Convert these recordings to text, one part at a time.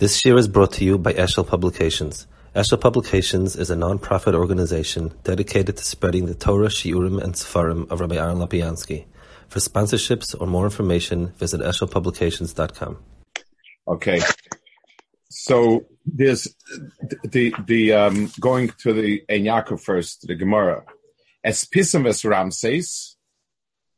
This year is brought to you by Eshel Publications. Eshel Publications is a non-profit organization dedicated to spreading the Torah, Shiurim, and Sefarim of Rabbi Aaron Lopiansky. For sponsorships or more information, visit eshelpublications.com. Okay. So there's the the um, going to the Ein Yaakov first, the Gemara. As Pisam es Ramses,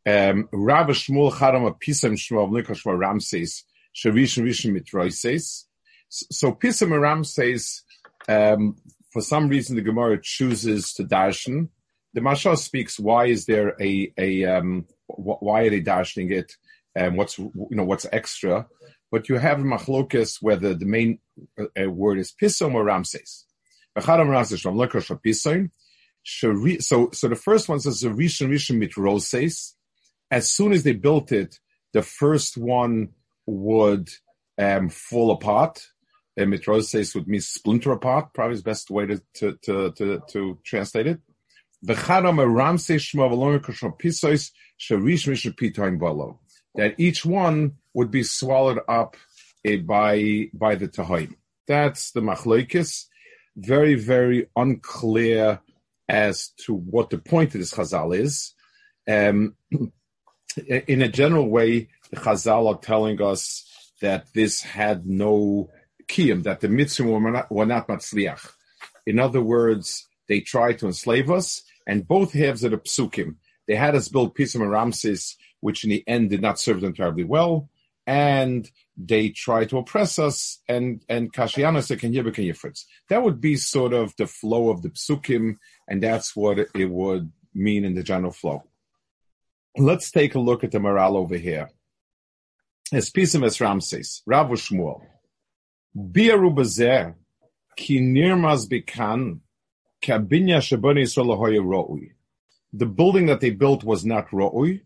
um, Rav Shmuel Charam Pisam Shmuel Nikosh Ramses, Shavishim Rishim Mitroises. So Pisam Ramses, um, for some reason the Gemara chooses to darshan. The Mashal speaks. Why is there a a um, why are they darshaning it? And what's you know what's extra? But you have machlokas whether the main uh, word is pisom or ramses. So, so the first one says rishon rishon mit. As soon as they built it, the first one would um, fall apart. And mit roses would mean splinter apart. Probably the best way to to to to, to translate it. That each one would be swallowed up uh, by by the Tahaim. That's the machlokes. Very very unclear as to what the point of this Chazal is. Um, in a general way, the Chazal are telling us that this had no kiyum, that the mitzvah were not, were not matzliach. In other words, they tried to enslave us, and both halves of the psukim. They had us build Pisam and Ramses, which in the end did not serve them terribly well and they try to oppress us and and kashianos yifritz. That would be sort of the flow of the psukim, and that's what it would mean in the general flow. Let's take a look at the Maharal over here. As Pisim es Ramses, Rav Shmuel. The building that they built was not ro'ui,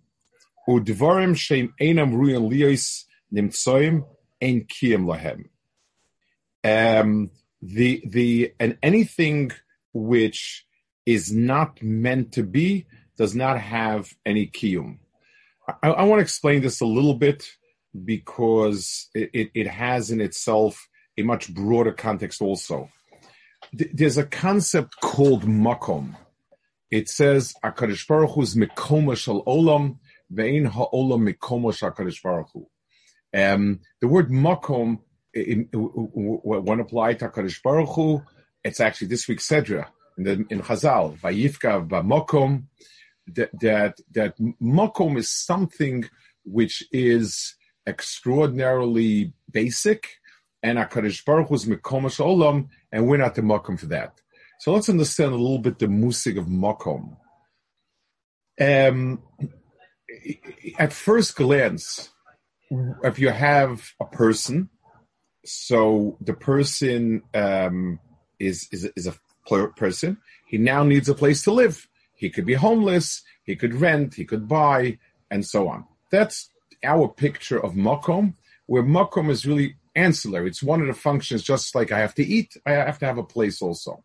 udvarim shem liyos nimtsoim ein kiyam lahem. Um, the the and anything which is not meant to be does not have any kiyum. I, I want to explain this a little bit because it, it, it, has in itself a much broader context also. there's a concept called makom. It says Akadosh Baruch Hu's mikoma shal olam ve'in ha'olam mikoma Akadosh Baruch Hu. Um, the word makom, when applied to Hakadosh Baruch Hu, it's actually this week's Sedra in, the, in Chazal, Vayifka Makom, that, that, that makom is something which is extraordinarily basic, and Hakadosh Baruch is Mekomash Olam, and we're not the makom for that. So let's understand a little bit the musig of makom. Um, at first glance, if you have a person, so the person um, is, is is a person. He now needs a place to live. He could be homeless. He could rent. He could buy, and so on. That's our picture of makom, where makom is really ancillary. It's one of the functions. Just like I have to eat, I have to have a place also.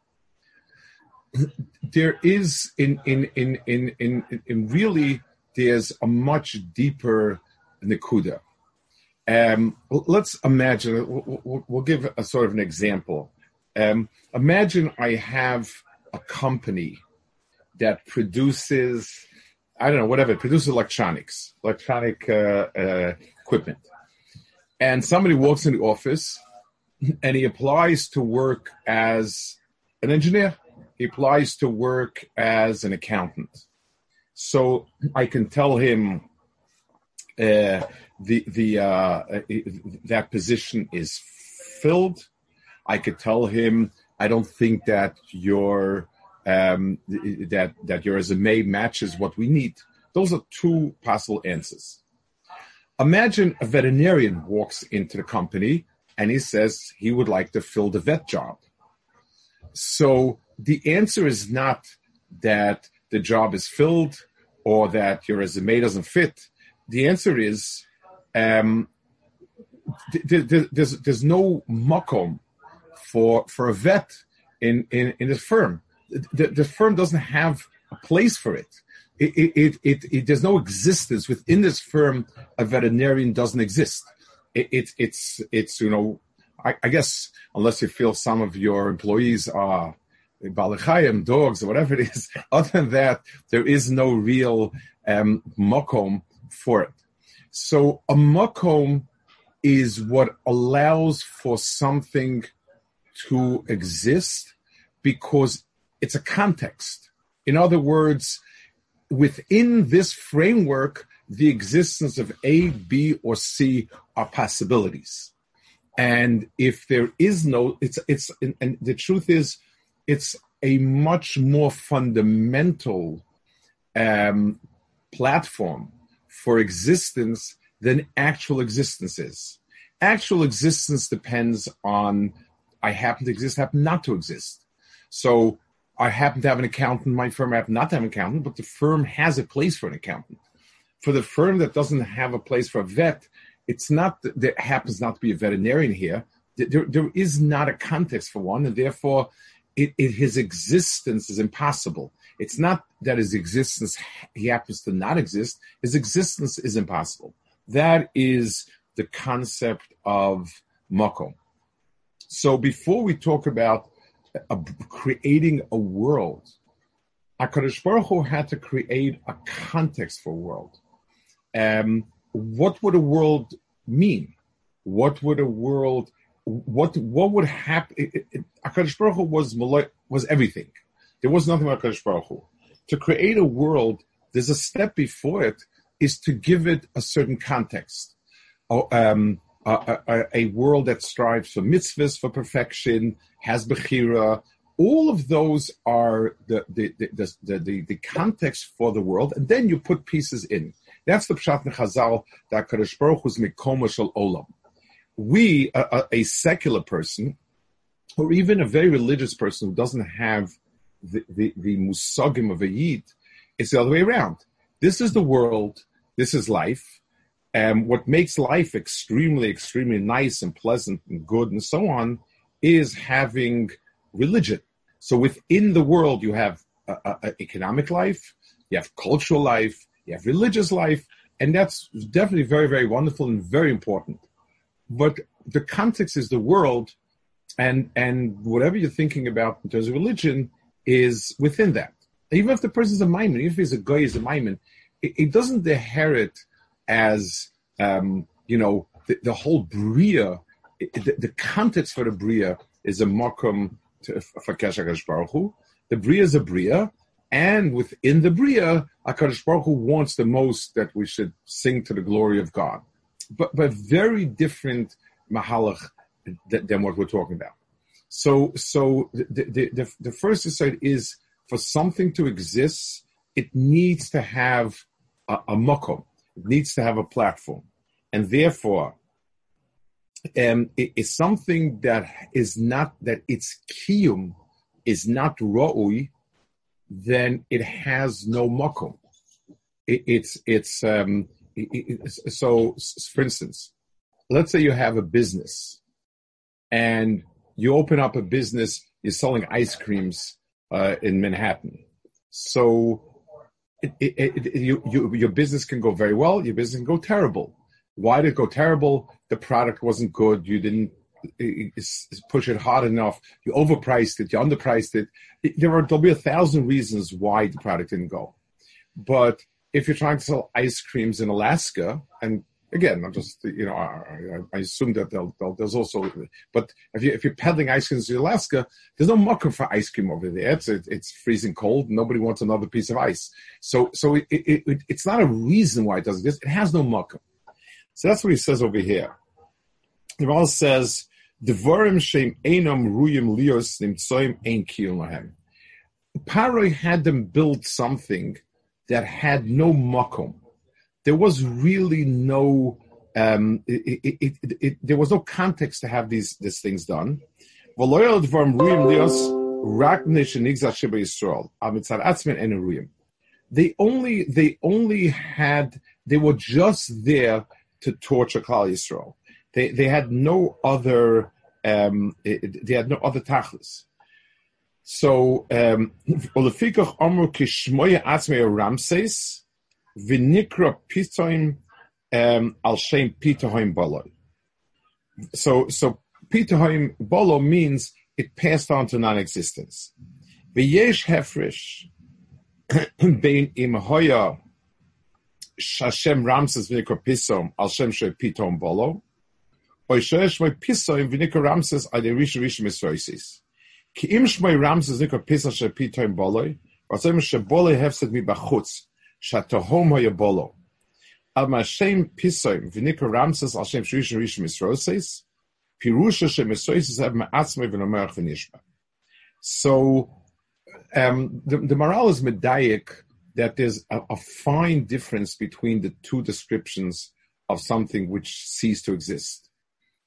There is in in in in in, in really there's a much deeper nikuda um, let's imagine, we'll, we'll, give a sort of an example. Um, imagine I have a company that produces, I don't know, whatever, produces electronics, electronic uh, uh, equipment. And somebody walks in the office and he applies to work as an engineer. He applies to work as an accountant. So I can tell him, uh, the the uh, that position is filled. I could tell him I don't think that your um, that that your resume matches what we need. Those are two possible answers. Imagine a veterinarian walks into the company and he says he would like to fill the vet job. So the answer is not that the job is filled or that your resume doesn't fit. The answer is um, th- th- there's there's no makom for for a vet in in in the firm. The, the firm doesn't have a place for it. It, it, it, it, there's no existence within this firm. A veterinarian doesn't exist. It, it, it's it's you know I, I, guess unless you feel some of your employees are balachayim, dogs, or whatever it is, other than that, there is no real um, mokom for it. So a mokom is what allows for something to exist because it's a context. In other words, within this framework, the existence of A, B, or C are possibilities. And if there is no, it's, it's, and the truth is, it's a much more fundamental um, platform for existence than actual existence is. Actual existence depends on I happen to exist, happen not to exist. So I happen to have an accountant, my firm I happen not to have an accountant, but the firm has a place for an accountant. For the firm that doesn't have a place for a vet, it's not that there happens not to be a veterinarian here. There, there is not a context for one, and therefore it, it, his existence is impossible. It's not that his existence, he happens to not exist, his existence is impossible. That is the concept of makom. So before we talk about a, creating a world, HaKadosh Baruch Hu had to create a context for a world. Um, what would a world mean? What would a world, what what would happen? HaKadosh Baruch Hu was, was everything. There was nothing about HaKadosh Baruch Hu. To create a world, there's a step before it, is to give it a certain context. Oh, um, a, a, a, world that strives for mitzvahs, for perfection, has bechira. All of those are the the, the, the, the, the context for the world, and then you put pieces in. That's the pshat Chazal that Kadosh Baruch Hu's mikoma shel olam. We, a, a, secular person, or even a very religious person who doesn't have the, the, the musagim of a yid, it's the other way around. This is the world. This is life and what makes life extremely, extremely nice and pleasant and good and so on is having religion. So within the world, you have a, a, a economic life, you have cultural life, you have religious life, and that's definitely very, very wonderful and very important. But the context is the world, and and whatever you're thinking about in terms of religion is within that. Even if the person's a maimon, even if he's a guy, is a maimon, it, it doesn't inherit as um, you know the, the whole bria. The, the, context for the bria is a makom for Keshash Baruch Hu. The bria is a bria, and within the bria, Hakadosh Baruch Hu wants the most that we should sing to the glory of God, but but very different mahalach than, what we're talking about. So so the the, the, the first aside is for something to exist, it needs to have a, a makom. Needs to have a platform. And therefore, um, it is something that is not, that its kiyum is not ra'ui, then it has no makom. It, it's, it's, um, it, so, for instance, let's say you have a business and you open up a business, you're selling ice creams uh, in Manhattan. So it, it, it, you, you, your business can go very well, your business can go terrible. Why did it go terrible? The product wasn't good. You didn't push it hard enough. You overpriced it. You underpriced it. There are there'll be a thousand reasons why the product didn't go. But if you're trying to sell ice creams in Alaska, and again, I'm just you know I, I assume that they'll, they'll, there's also, but if you if you're peddling ice cream in Alaska, there's no market for ice cream over there. It's it, it's freezing cold. Nobody wants another piece of ice. So so it, it, it it's not a reason why it doesn't exist. It has no market. So that's what he says over here. The Ral says, "Devarim shem einam ruyim lios nimtsoim ein kiyum lahem." Paroi had them build something that had no makom there was really no um, it, it, it, there was no context to have these these things done. They only they only had they were just there to torture Klal Yisrael. They they had no other um, they had no other tachlis. So um, Ramses v'nikra pitoim al shem pitoim baloi. So, so Pitahoim bolo means it passed on to non-existence. V'yesh hefresh bein im hoya shashem ramses v'nikor pisom al shem pitom bolo oy shoy shmoy pisom v'nikor ramses ad rish rish misroisis. Ki im shmoy ramses nikor pisom shoy pitom bolo vasem shebolo hefset mi bachutz shatohom hoya bolo. Al mashem pisom v'nikor ramses al shem shoy rish misroisis Pirusha So um, the, the Maharal is medaic that there's a, a, fine difference between the two descriptions of something which ceased to exist.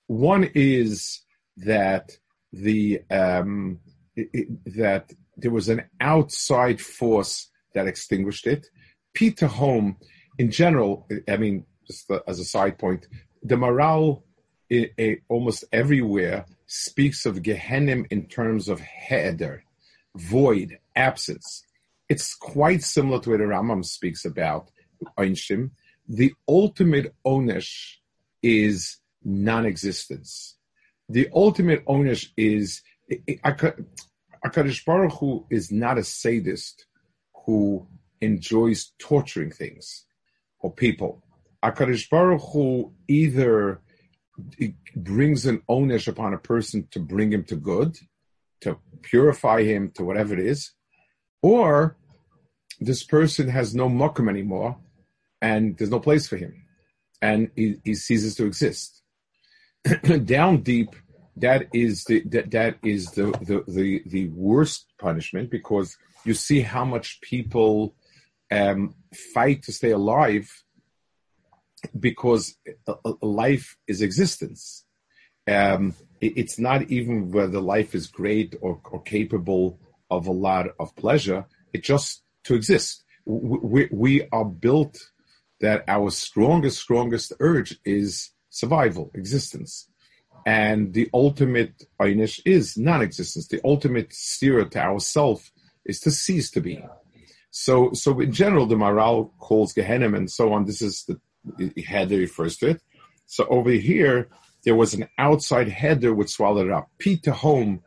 One is that the um, it, it, that there was an outside force that extinguished it. Peter Home, in general, I mean, just as a side point, the Maharal it, it, almost everywhere speaks of Gehenim in terms of heder, void, absence. It's quite similar to what the Rambam speaks about Einshim. The ultimate onesh is non-existence. The ultimate onesh is Akadosh Baruch Hu is not a sadist who enjoys torturing things or people. Akadosh Baruch Hu either brings an onus upon a person to bring him to good, to purify him to whatever it is, or this person has no mukum anymore and there's no place for him and he, he ceases to exist. Down deep, that is the that, that is the, the, the the worst punishment because you see how much people um, fight to stay alive because life is existence. Um, it's not even whether life is great or, or, capable of a lot of pleasure. It's just to exist. We, we are built that our strongest, strongest urge is survival, existence. And the ultimate einish is non-existence. The ultimate steer to ourself is to cease to be. So, so in general, the Maharal calls Gehenim and so on. This is the header refers to it. So over here, there was an outside header which swallowed it up. P to home.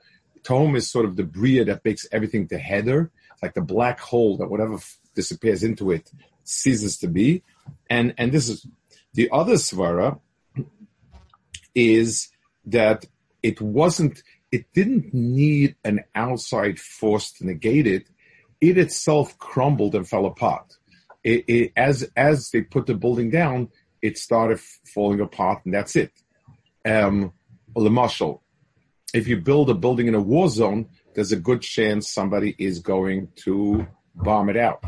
home is sort of the bria that makes everything to header, like the black hole that whatever f- disappears into it ceases to be. And and this is the other svara is that it wasn't it didn't need an outside force to negate it. It itself crumbled and fell apart it, it, as as they put the building down, it started falling apart, and that's it. Um, mashal, if you build a building in a war zone, there's a good chance somebody is going to bomb it out.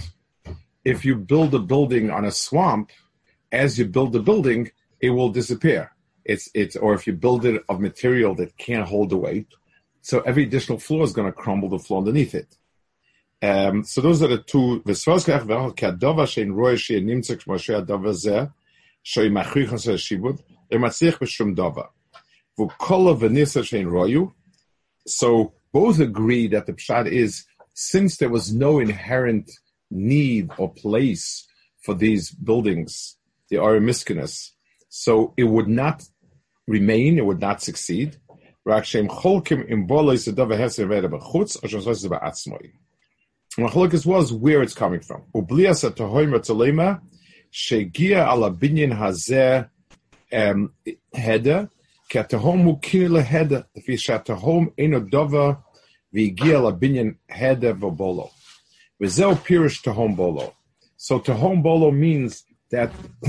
If you build a building on a swamp, as you build the building, it will disappear. It's it's or if you build it of material that can't hold the weight, so every additional floor is going to crumble the floor underneath it. Um, so those are the two. V'svazkach v'achal k'adova shein shein shmoshe adova zeh shibud b'shum dova. V'kola v'nisa shein royu. So both agree that the pshat is since there was no inherent need or place for these buildings, the Arimiskinus, so it would not remain, it would not succeed. Machlokas was where it's coming from. Ublias atohoim ratzalema shegia ala binyan hazeh heda, katahom ukir leheder if shatahom enodova vigia ala binyan heda vobolo. Vizel pirish tahom bolo. So tahom bolo means that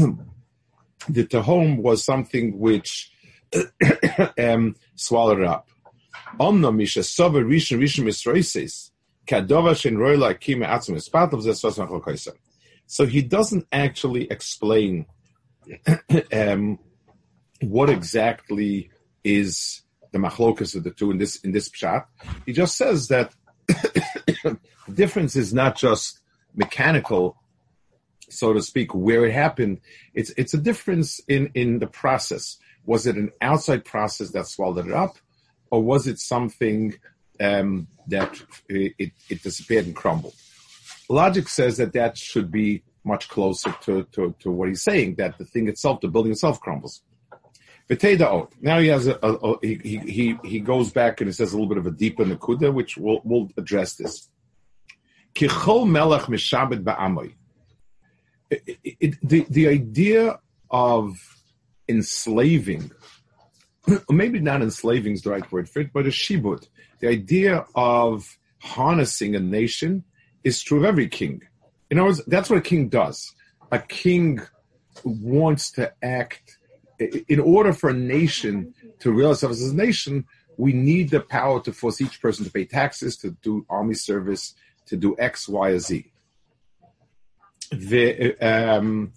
the tahom was something which um, swallowed up. Omnomisha misha sover rishon rishon misroises so he doesn't actually explain um, what exactly is the machlokas of the two in this in this pshat. He just says that the difference is not just mechanical, so to speak, where it happened. It's it's a difference in in the process. Was it an outside process that swallowed it up, or was it something um, that it, it, disappeared and crumbled. Logic says that that should be much closer to, to, to what he's saying, that the thing itself, the building itself crumbles. Now he has a, a, a, he, he he goes back and he says a little bit of a deeper nakuda, which we'll we'll address this. Kichol melech mishabed ba'amoy. The the idea of enslaving, maybe not enslaving is the right word for it, but a shibud. The idea of harnessing a nation is true of every king. In other words, that's what a king does. A king wants to act in order for a nation to realize itself as a nation, we need the power to force each person to pay taxes, to do army service, to do X, Y, or Z. The, um,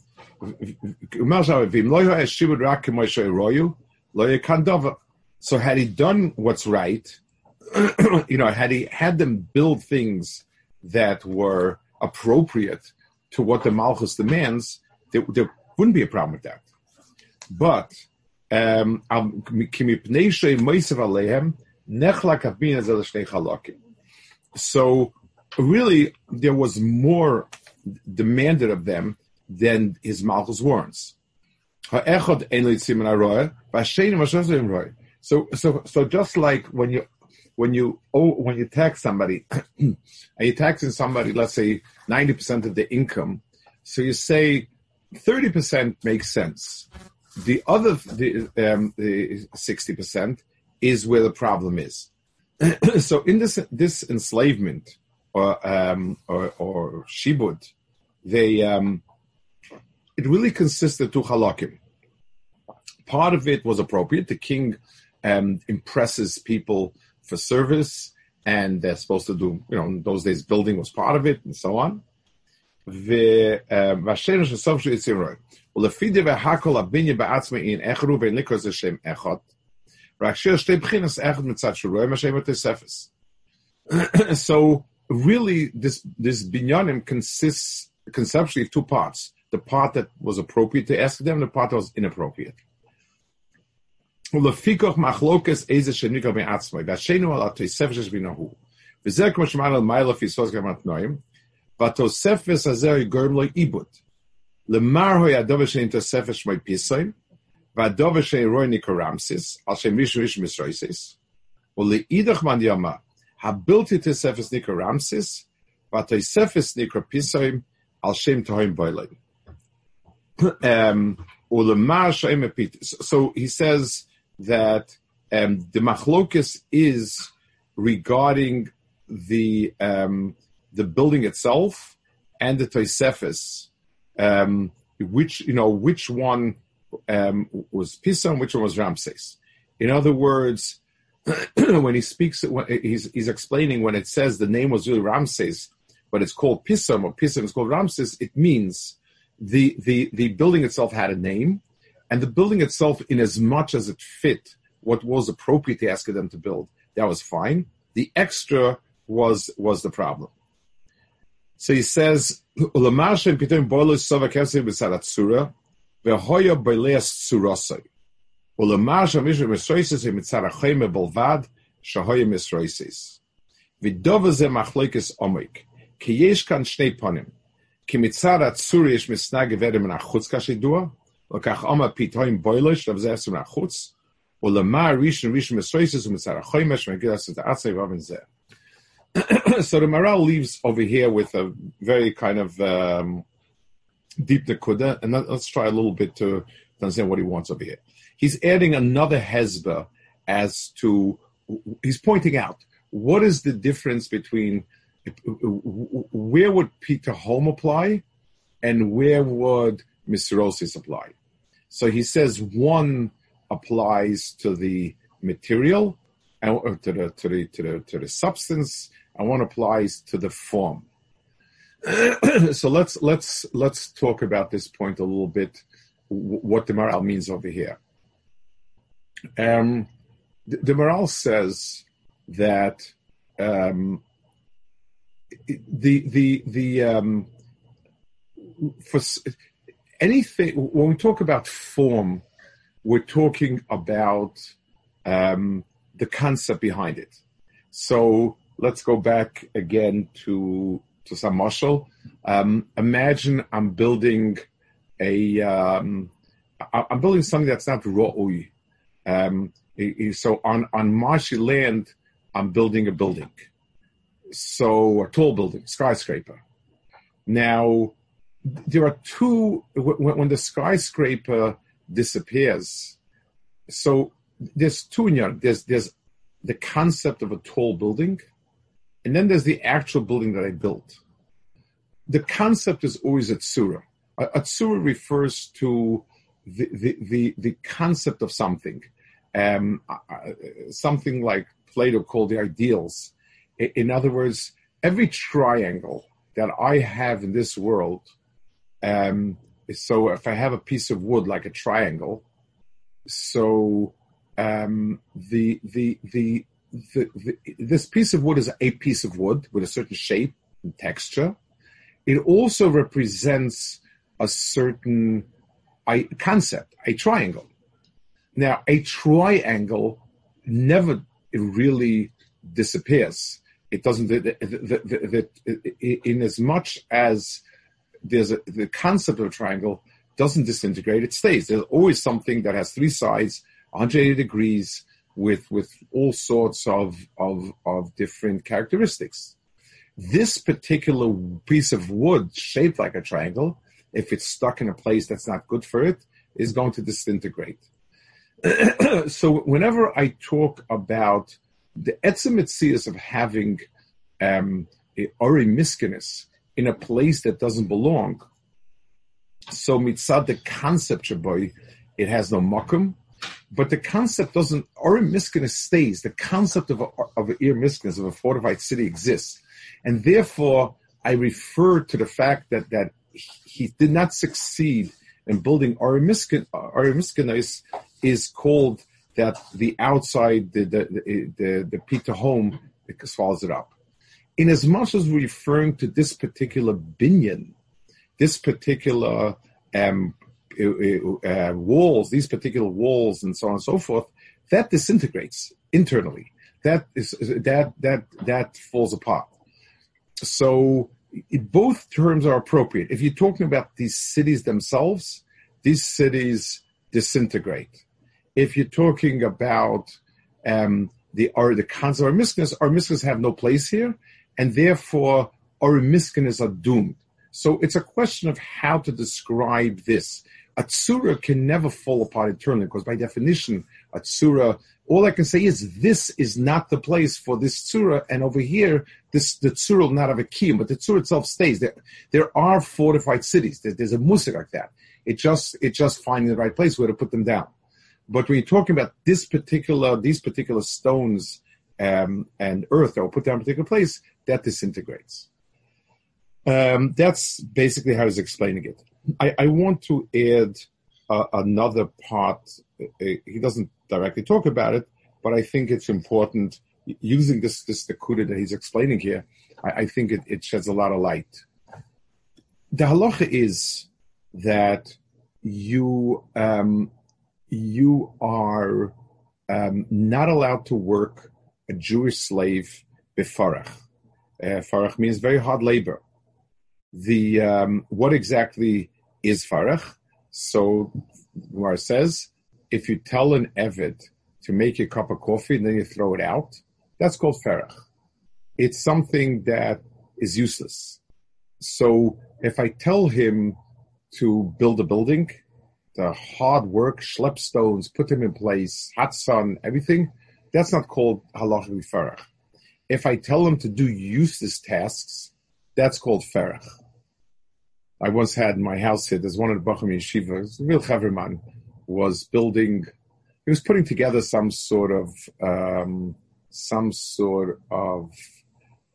so had he done what's right, you know, had he had them build things that were appropriate to what the Malchus demands, there, there wouldn't be a problem with that. But um, so really there was more demanded of them than his malchus warrants. So, so, so just like when you when you oh, when you tax somebody and you're taxing somebody, let's say ninety percent of the income, so you say thirty percent makes sense. The other the, um, the 60% is where the problem is. so in this this enslavement or um, or, or shibud, they um, it really consists of two halakim part of it was appropriate. The king um, impresses people for service, and they're supposed to do, you know, in those days, building was part of it, and so on. so really, this this binyanim consists conceptually of two parts: the part that was appropriate to ask them, the part that was inappropriate. ולפיקוח מחלוקס איזה שניקר מעצמי, והשנו על התוספס שבינו וזה כמו שמענו על מיילה פיסוס גם התנועים, והתוספס הזה יגורם לו עיבוד. למר הו ידובר שאין תוספת שמוי פיסוין, והדובר שאין רוי ניקו רמסיס, על שם מישהו איש מסרויסיס, ולאידך מן ימה, הבלתי תוספת ניקו רמסיס, והתוספת ניקו פיסוין, על שם תוהים בוילין. um, so he says that um, the machlokus is regarding the um, the building itself and the Tosefis, um, which you know which one um, was Pisa which one was Ramses. In other words, when he speaks, he's, he's explaining when it says the name was really Ramses, but it's called Pisam or Pisam is called Ramses. It means the the the building itself had a name, and the building itself, in as much as it fit what was appropriate to ask them to build, that was fine. The extra was was the problem. So he says, "Ulamar shem pitom boilus sova kesef b'sarat surah, ve'hoya boileas surosai. Ulamar shem mishra misroises im mitzarachayim belvad, so the Maral leaves over here with a very kind of um, deep Nakuda, and let's try a little bit to understand what he wants over here. He's adding another hasbara as to, he's pointing out, what is the difference between, where would Peter Home apply, and where would Mr. Rossi apply? So he says one applies to the material and to the to the to the to the substance and one applies to the form. so let's let's let's talk about this point a little bit. What the Maharal means over here. Um, the, the Maharal says that um, the the the um, for anything when we talk about form, we're talking about um, the concept behind it. So let's go back again to to some muscle. Um, imagine I'm building a um, I'm building something that's not ra'ui. Um, so on on marshy land, I'm building a building, so a tall building, skyscraper. Now, there are two when, when the skyscraper disappears. So there's two in here. There's there's the concept of a tall building, and then there's the actual building that I built. The concept is always a tsura. A, a refers to the, the, the, the concept of something, um, something like Plato called the ideals. In other words, every triangle that I have in this world, um, so if I have a piece of wood like a triangle, so um, the, the, the, the, the, this piece of wood is a piece of wood with a certain shape and texture. It also represents a certain I, concept, a triangle. Now, a triangle never really disappears. It doesn't, the, the, the, in as much as there's a, the concept of a triangle doesn't disintegrate, it stays. There's always something that has three sides, 180 degrees, with with all sorts of of of different characteristics. This particular piece of wood shaped like a triangle, if it's stuck in a place that's not good for it, is going to disintegrate. so whenever I talk about the etzimitzias of having um, a ori in a place that doesn't belong, so mitzad the concept shaboy, it has no makum, but the concept doesn't, Ori Miskinus stays. The concept of a, of Ir Miskinus, of a fortified city exists. And therefore, I refer to the fact that, that he did not succeed in building Ori Miskinus is is called that the outside, the, the, the, the, the Pita home, swallows it up. In as much as referring to this particular binyan, this particular um, uh, walls, these particular walls, and so on and so forth, that disintegrates internally. That is that that that falls apart. So it, both terms are appropriate. If you're talking about these cities themselves, these cities disintegrate. If you're talking about um, the or the concept of miskinus have no place here, and therefore our miskinus are doomed. So it's a question of how to describe this. A tsura can never fall apart eternally because by definition, a tsura, all I can say is this is not the place for this tsura, and over here, this the tsura will not have a key, but the tsura itself stays. There, there are fortified cities. There, there's a musik like that. It just it just finding the right place where to put them down. But when you're talking about this particular these particular stones um, and earth that will put down a particular place, that disintegrates. Um, that's basically how he's explaining it. I, I want to add uh, another part. Uh, he doesn't directly talk about it, but I think it's important using this this Nakuda that he's explaining here. I, I think it, it, sheds a lot of light. The halacha is that you um, you are um, not allowed to work a Jewish slave befarach. Uh, farach means very hard labor. The um, what exactly is farach. So Gemara says, if you tell an Evid to make a cup of coffee and then you throw it out, that's called farach. It's something that is useless. So if I tell him to build a building, the hard work, schlep stones, put them in place, hot sun, everything, that's not called halacha farach. If I tell them to do useless tasks, that's called farach. I once had my house here, there's one of the Bacham Yeshiva, a real Chaverman, was building, he was putting together some sort of, um, some sort of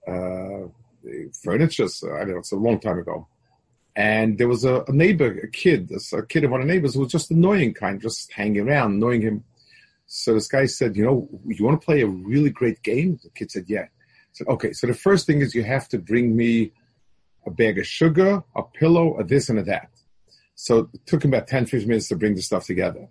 uh, furniture. So I don't know, it's a long time ago. And there was a, a neighbor, a kid, a kid of one of the neighbors who was just annoying kind, just hanging around, annoying him. So this guy said, you know, you want to play a really great game? The kid said, yeah. I said, okay, so the first thing is you have to bring me a bag of sugar, a pillow, a this and a that. So it took him about 10, 15 minutes to bring the stuff together.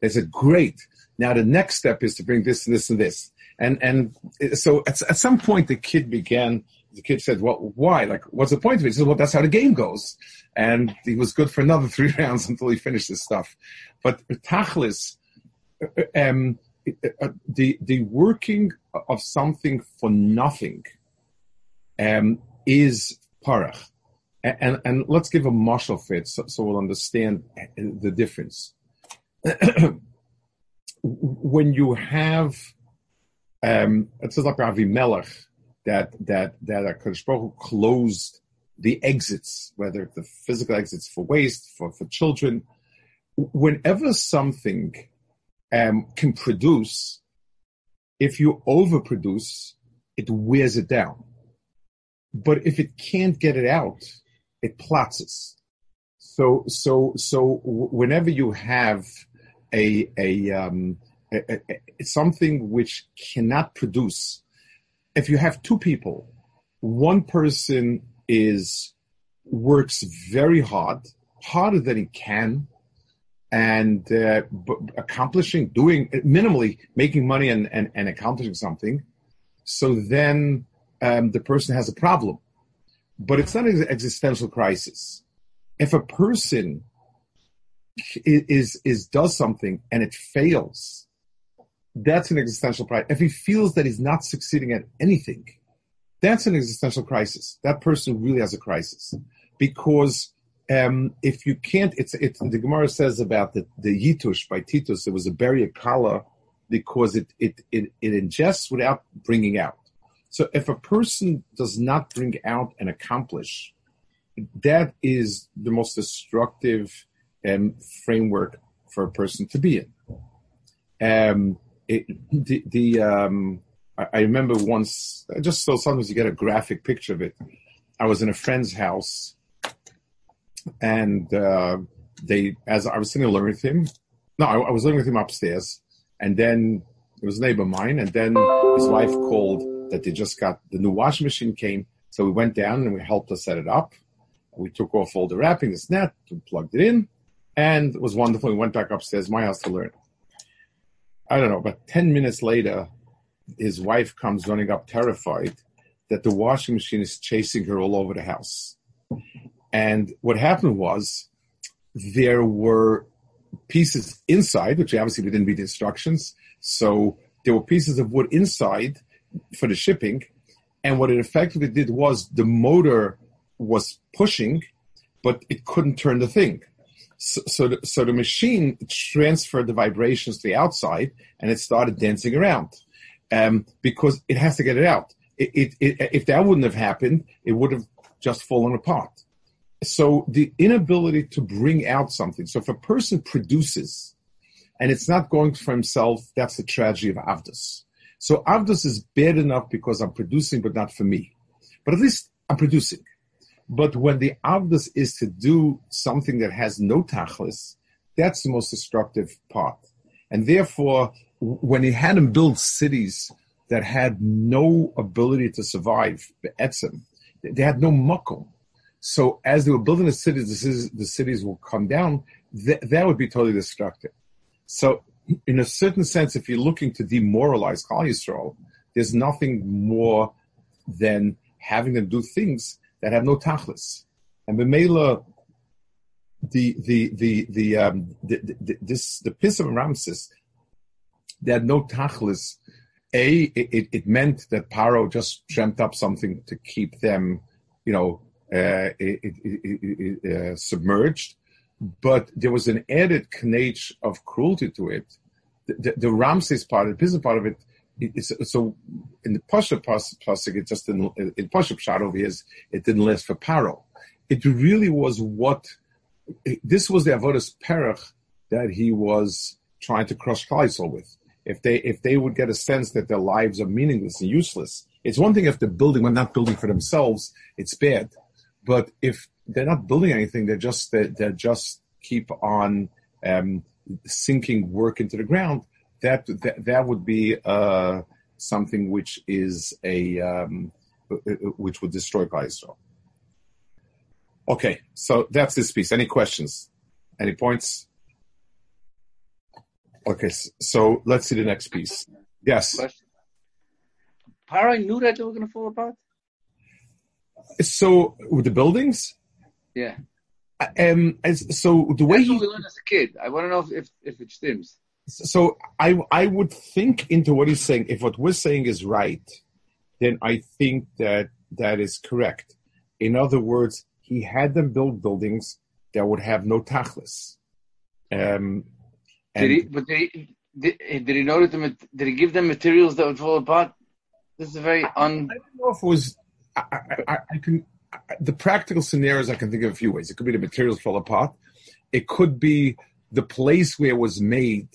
They said, great. Now the next step is to bring this and this and this. And, and so at, at some point the kid began, the kid said, well, why? Like, what's the point of it? He said, well, that's how the game goes. And he was good for another three rounds until he finished his stuff. But Tachlis, um, uh, the the working of something for nothing um, is parach. And, and let's give a mashal fit so, so we'll understand the difference. when you have, um, it says like Avimelech, that that that Hakadosh Baruch closed the exits, whether the physical exits for waste, for for children. Whenever something um, can produce, if you overproduce, it wears it down. But if it can't get it out, it platses. So, so, so whenever you have a, a, um, a, a, something which cannot produce, if you have two people, one person is works very hard, harder than he can, and uh, accomplishing, doing minimally, making money and, and, and accomplishing something. So then um, the person has a problem but it's not an existential crisis. If a person is is does something and it fails, that's an existential crisis. If he feels that he's not succeeding at anything, that's an existential crisis. That person really has a crisis because um, if you can't, it's it's the Gemara says about the the Yitush by Titus. It was a berry kala because it it it, it ingests without bringing out. So if a person does not bring out and accomplish, that is the most destructive um, framework for a person to be in. Um, it, the, the um, I, I, remember once, just so sometimes you get a graphic picture of it. I was in a friend's house, and uh, they, as I was sitting learning with him, no, I, I was learning with him upstairs, and then it was a neighbor of mine, and then his wife called that they just got the new washing machine came. So we went down and we helped to set it up. We took off all the wrapping, this net, plugged it in, and it was wonderful. We went back upstairs, my house to learn. I don't know, but 10 minutes later, his wife comes running up terrified that the washing machine is chasing her all over the house. And what happened was there were pieces inside, which obviously we didn't read the instructions. So there were pieces of wood inside for the shipping. And what it effectively did was the motor was pushing, but it couldn't turn the thing. So, so, the, so the machine transferred the vibrations to the outside and it started dancing around um, because it has to get it out. It, it, it, if that wouldn't have happened, it would have just fallen apart. So the inability to bring out something. So if a person produces and it's not going for himself, that's the tragedy of Avdus. So Avdus is bad enough because I'm producing, but not for me. But at least I'm producing. But when the Avdus is to do something that has no tachlis, that's the most destructive part. And therefore, when he had him build cities that had no ability to survive, etzem, they had no makom. So as they were building the cities, the cities, the cities will come down. Th- that would be totally destructive. So in a certain sense, if you're looking to demoralize Klal Yisrael, there's nothing more than having them do things that have no tachlis. And Bemela, the the the the um the, the, this the piss of Ramses, they had no tachlis. A, it, it meant that Paro just dreamt up something to keep them, you know, uh, it, it, uh, submerged but there was an added knage of cruelty to it. The, the, the Ramses part, the business part of it, it, is, so in the Pasha Pasuk, it just didn't, in Pasha Pshat over here, it didn't last for Paro. It really was what, this was the Avodas Perach that he was trying to crush Kaisel with. If they, if they would get a sense that their lives are meaningless and useless, it's one thing if they're building, but not building for themselves, it's bad. But if they're not building anything. They're just they, they just keep on um, sinking work into the ground. That that, that would be uh, something which is a um, which would destroy Israel. Okay, so that's this piece. Any questions? Any points? Okay, so let's see the next piece. Yes. Paro knew that they were going to fall apart. So with the buildings, yeah. Um, as, so the way That's he, what we learned as a kid. I want to know if if, if it stems. so I I would think into what he's saying. If what we're saying is right, then I think that that is correct. In other words, he had them build buildings that would have no tachlis. Um, Did he? But did he, did, did he know that the, did he give them materials that would fall apart? This is a very un. I don't know if it was. I, I, I, can. I, the practical scenarios I can think of a few ways. It could be the materials fall apart. It could be the place where it was made,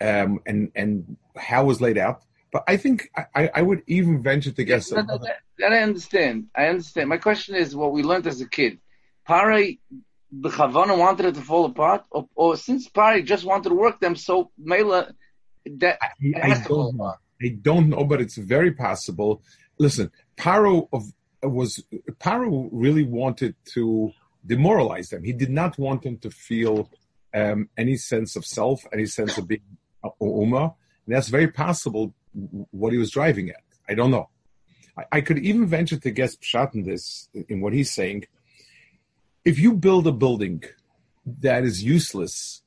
um, and and how it was laid out. But I think I, I would even venture to guess. That, that, that I understand. I understand. My question is what we learned as a kid. Paro, the Chavana wanted it to fall apart, or, or since Paro just wanted to work them, so Mela, that I, I don't know. I don't know, but it's very possible. Listen, Paro of was Paro really wanted to demoralize them. He did not want them to feel um, any sense of self, any sense of being Uma. And that's very possible what he was driving at. I don't know. I, I could even venture to guess Pshat in this, in what he's saying. If you build a building that is useless,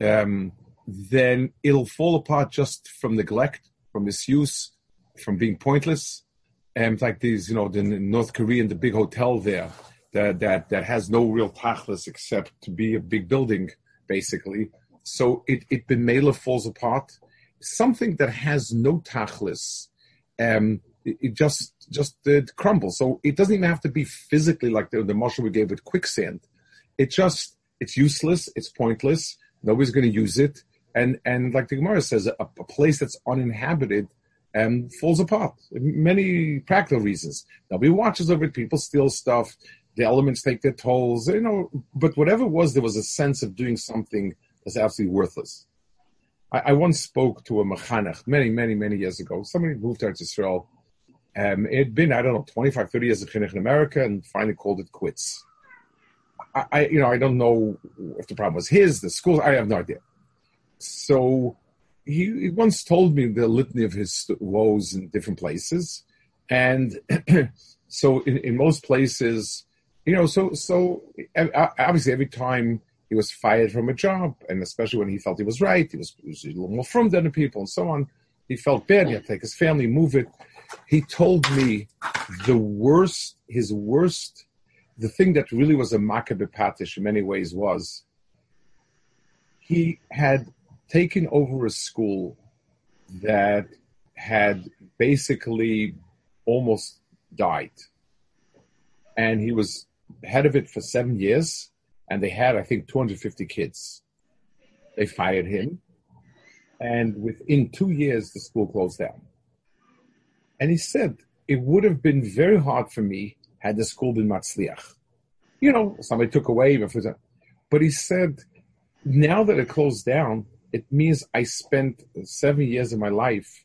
um, then it'll fall apart just from neglect, from misuse, from being pointless. And like these, you know, the North Korean, the big hotel there that that that has no real tachlis except to be a big building, basically. So it it bemela falls apart. Something that has no tachlis, um, it, it just just uh, crumbles. So it doesn't even have to be physically like the the mashal we gave with quicksand. It just it's useless. It's pointless. Nobody's going to use it. And and like the Gemara says, a, a place that's uninhabited um, falls apart. Many practical reasons. Nobody watches over it. People steal stuff. The elements take their tolls. You know, but whatever it was, there was a sense of doing something that's absolutely worthless. I, I once spoke to a mechanech many, many, many years ago. Somebody moved to Israel. Um, it had been, I don't know, 25, 30 years of chinuch in America and finally called it quits. I, I, you know, I don't know if the problem was his, the school. I have no idea. So he, he once told me the litany of his woes in different places, and so in, in most places, you know, so so obviously every time he was fired from a job, and especially when he felt he was right, he was, he was a little more from than the people, and so on. He felt bad. He had to take his family, move it. He told me the worst, his worst, the thing that really was a makeh bepatish in many ways was he had taken over a school that had basically almost died. And he was head of it for seven years, and they had, I think, 250 kids. They fired him, and within two years, the school closed down. And he said, it would have been very hard for me had the school been matzliach. You know, somebody took away, but he said, now that it closed down, it means I spent seven years of my life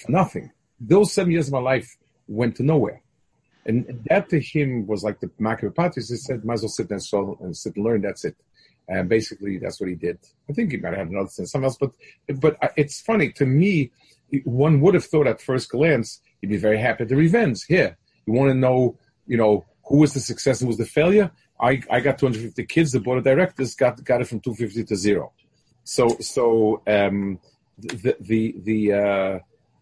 for nothing. Those seven years of my life went to nowhere. And that to him was like the Maccabees. He said, might as well sit and, so, and sit and learn. That's it. And basically, that's what he did. I think he might have had another sense, something else. But, but it's funny. To me, one would have thought at first glance, he'd be very happy at the revenge. Here, you want to know, you know, who was the success and who was the failure? I, I got 250 kids. The board of directors got, got it from 250 to zero. So so um, the the the uh,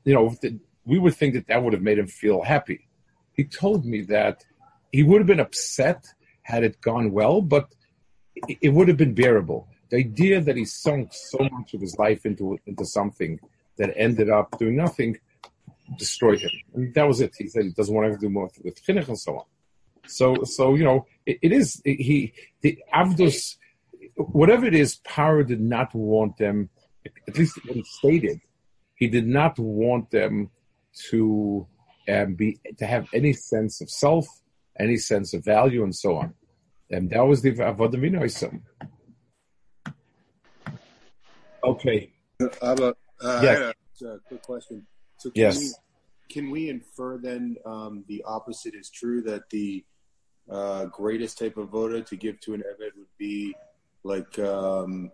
you know the, we would think that that would have made him feel happy. He told me that he would have been upset had it gone well, but it, it would have been bearable. The idea that he sunk so much of his life into into something that ended up doing nothing destroyed him. And that was it. He said he doesn't want to do more with chinuch and so on. So so you know it, it is he the Avdus whatever it is, Paro did not want them, at least what he stated, he did not want them to um, be to have any sense of self, any sense of value, and so on. And that was the avodah minoism. Okay. Abba, uh, Yes. A, a quick question. So can Yes. we can we infer then um, the opposite is true that the uh, greatest type of voda to give to an eved would be like um,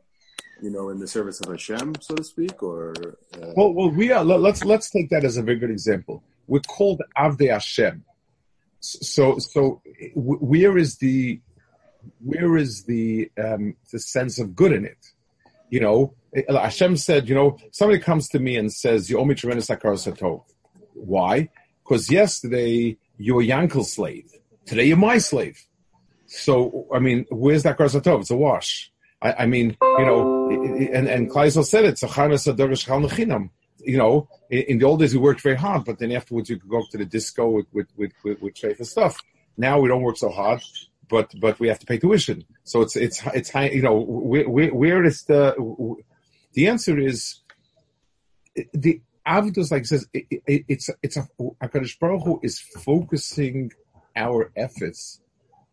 you know in the service of Hashem, so to speak, or uh, Well, well, we are. let- Let's let's take that as a very good example. We're called Avdei Hashem. So so where is the where is the um, the sense of good in it? You know, Hashem said, you know, somebody comes to me and says, "You owe me tremendous hakaras hatov." Why? Because yesterday you were Yankel's slave. Today you're my slave. So, I mean, where's that hakaras hatov? It's a wash. I, I mean, you know, and and Kleisel said it. So, you know, in, in, the old days we worked very hard, but then afterwards you could go to the disco with with with with, with stuff. Now we don't work so hard, but but we have to pay tuition. So it's it's it's high. You know, where where, where is the the answer is the Avdus, like says, it, it, it's it's a Hakadosh Baruch Hu is focusing our efforts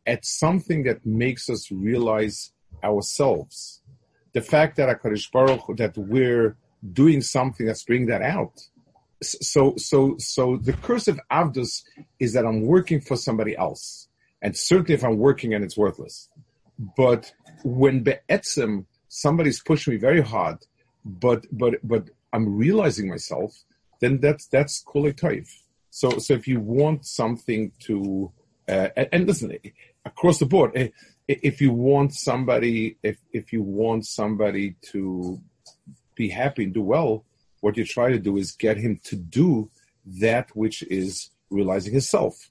at something that makes us realize ourselves. The fact that Hakadosh Baruch that we're doing something that's bringing that out. So so so the curse of Avdus is that I'm working for somebody else, and certainly if I'm working and it's worthless. But when be'etzim somebody's pushing me very hard but but but I'm realizing myself, then that's that's kolektiv. So so if you want something to uh, and, and, listen across the board, eh, if you want somebody if if you want somebody to be happy and do well, what you try to do is get him to do that which is realizing himself.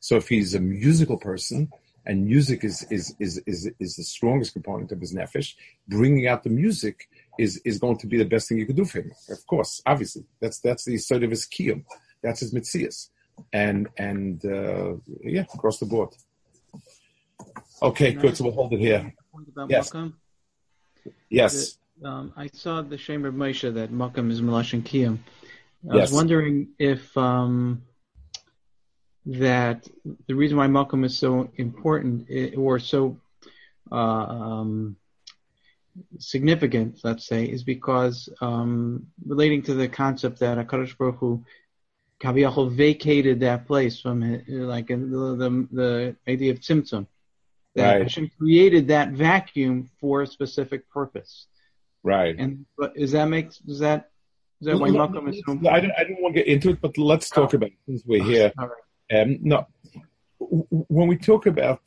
So if he's a musical person, and music is is is is, is the strongest component of his nefesh. Bringing out the music is is going to be the best thing you could do for him. Of course, obviously, that's that's the sort of his kiyum. That's his mitzias, and and uh, yeah, across the board. Okay, good. So we'll hold it here. Yes. Yes. Um, I saw the shame of Moshe that Makam is Malash and Kiyum. I yes. was wondering if um, that the reason why makom is so important or so uh, um, significant, let's say, is because um, relating to the concept that Hakadosh Baruch Hu Kaviyachol vacated that place from like the the, the idea of tzimtzum. That right. Hashem created that vacuum for a specific purpose. Right. And but is that makes does that is that why makom is so important? I don't, I don't want to get into it, but let's talk about it since we're here. All right. Um, no, when we talk about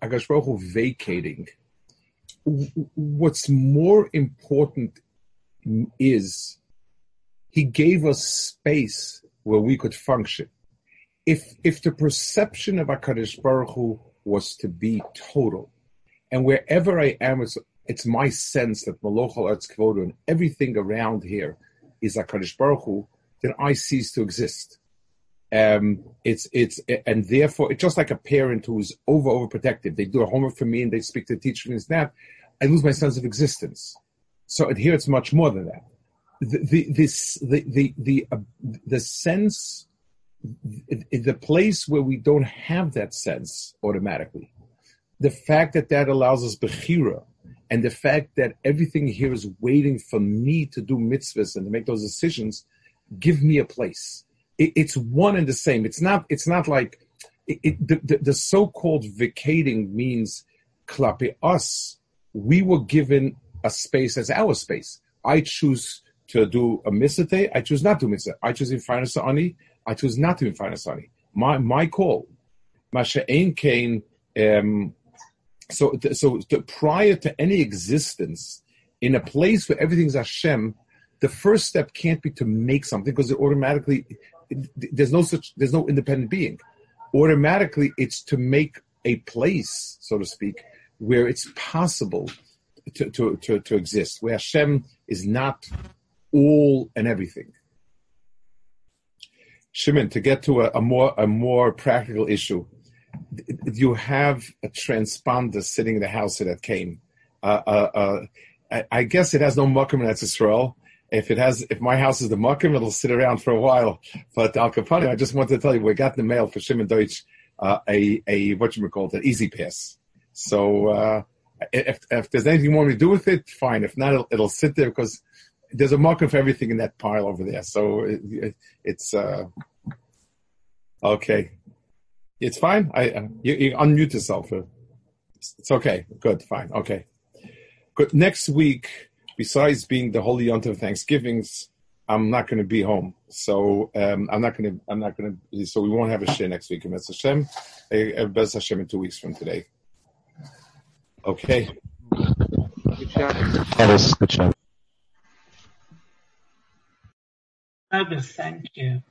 Baruch Hu vacating, what's more important is he gave us space where we could function. If if the perception of Hakadosh Baruch Hu was to be total, and wherever I am, it's, it's my sense that Maloch Eretz Kvodo and everything around here is Hakadosh Baruch Hu, then I cease to exist. Um, it's it's and therefore it's just like a parent who's over overprotective. They do a homework for me and they speak to the teacher and that. I lose my sense of existence. So here it's much more than that. The the this the the the uh, the sense the place where we don't have that sense automatically. The fact that that allows us bechira, and the fact that everything here is waiting for me to do mitzvahs and to make those decisions, give me a place it, it's one and the same. It's not. It's not like it, it, the, the, the, so-called vacating means klape us. We were given a space as our space. I choose to do a misate. I choose not to it. I choose in finance ani. I choose not to in finance ani. My my call. Masha ein kain. Um, so so prior to any existence, in a place where everything's Hashem, the first step can't be to make something because it automatically there's no such there's no independent being. Automatically, it's to make a place, so to speak, where it's possible to to to, to exist, where Hashem is not all and everything. Shimon, to get to a, a more a more practical issue, you have a transponder sitting in the house that came. Uh, uh, uh, I, I, guess it has no mukim in Israel if it has, if my house is the mukim, it'll sit around for a while. But al kol panim, I just want to tell you, we got the mail for Shimon Deutsch, uh, a, a, what you call an E-ZPass. So, uh, if, if there's anything you want me to do with it, fine. If not, it'll, it'll sit there because there's a mukim for everything in that pile over there. So it, it, it's, uh, okay. It's fine. I, uh, you, you unmute yourself. It's okay. Good. Fine. Okay. Good. Next week, besides being the holy yontif of Thanksgivings, I'm not going to be home. So um, I'm not going to. I'm not going to. So we won't have a share next week. And Hashem, Bez Hashem in two weeks from today. Okay. Good job. That was good job. August, thank you.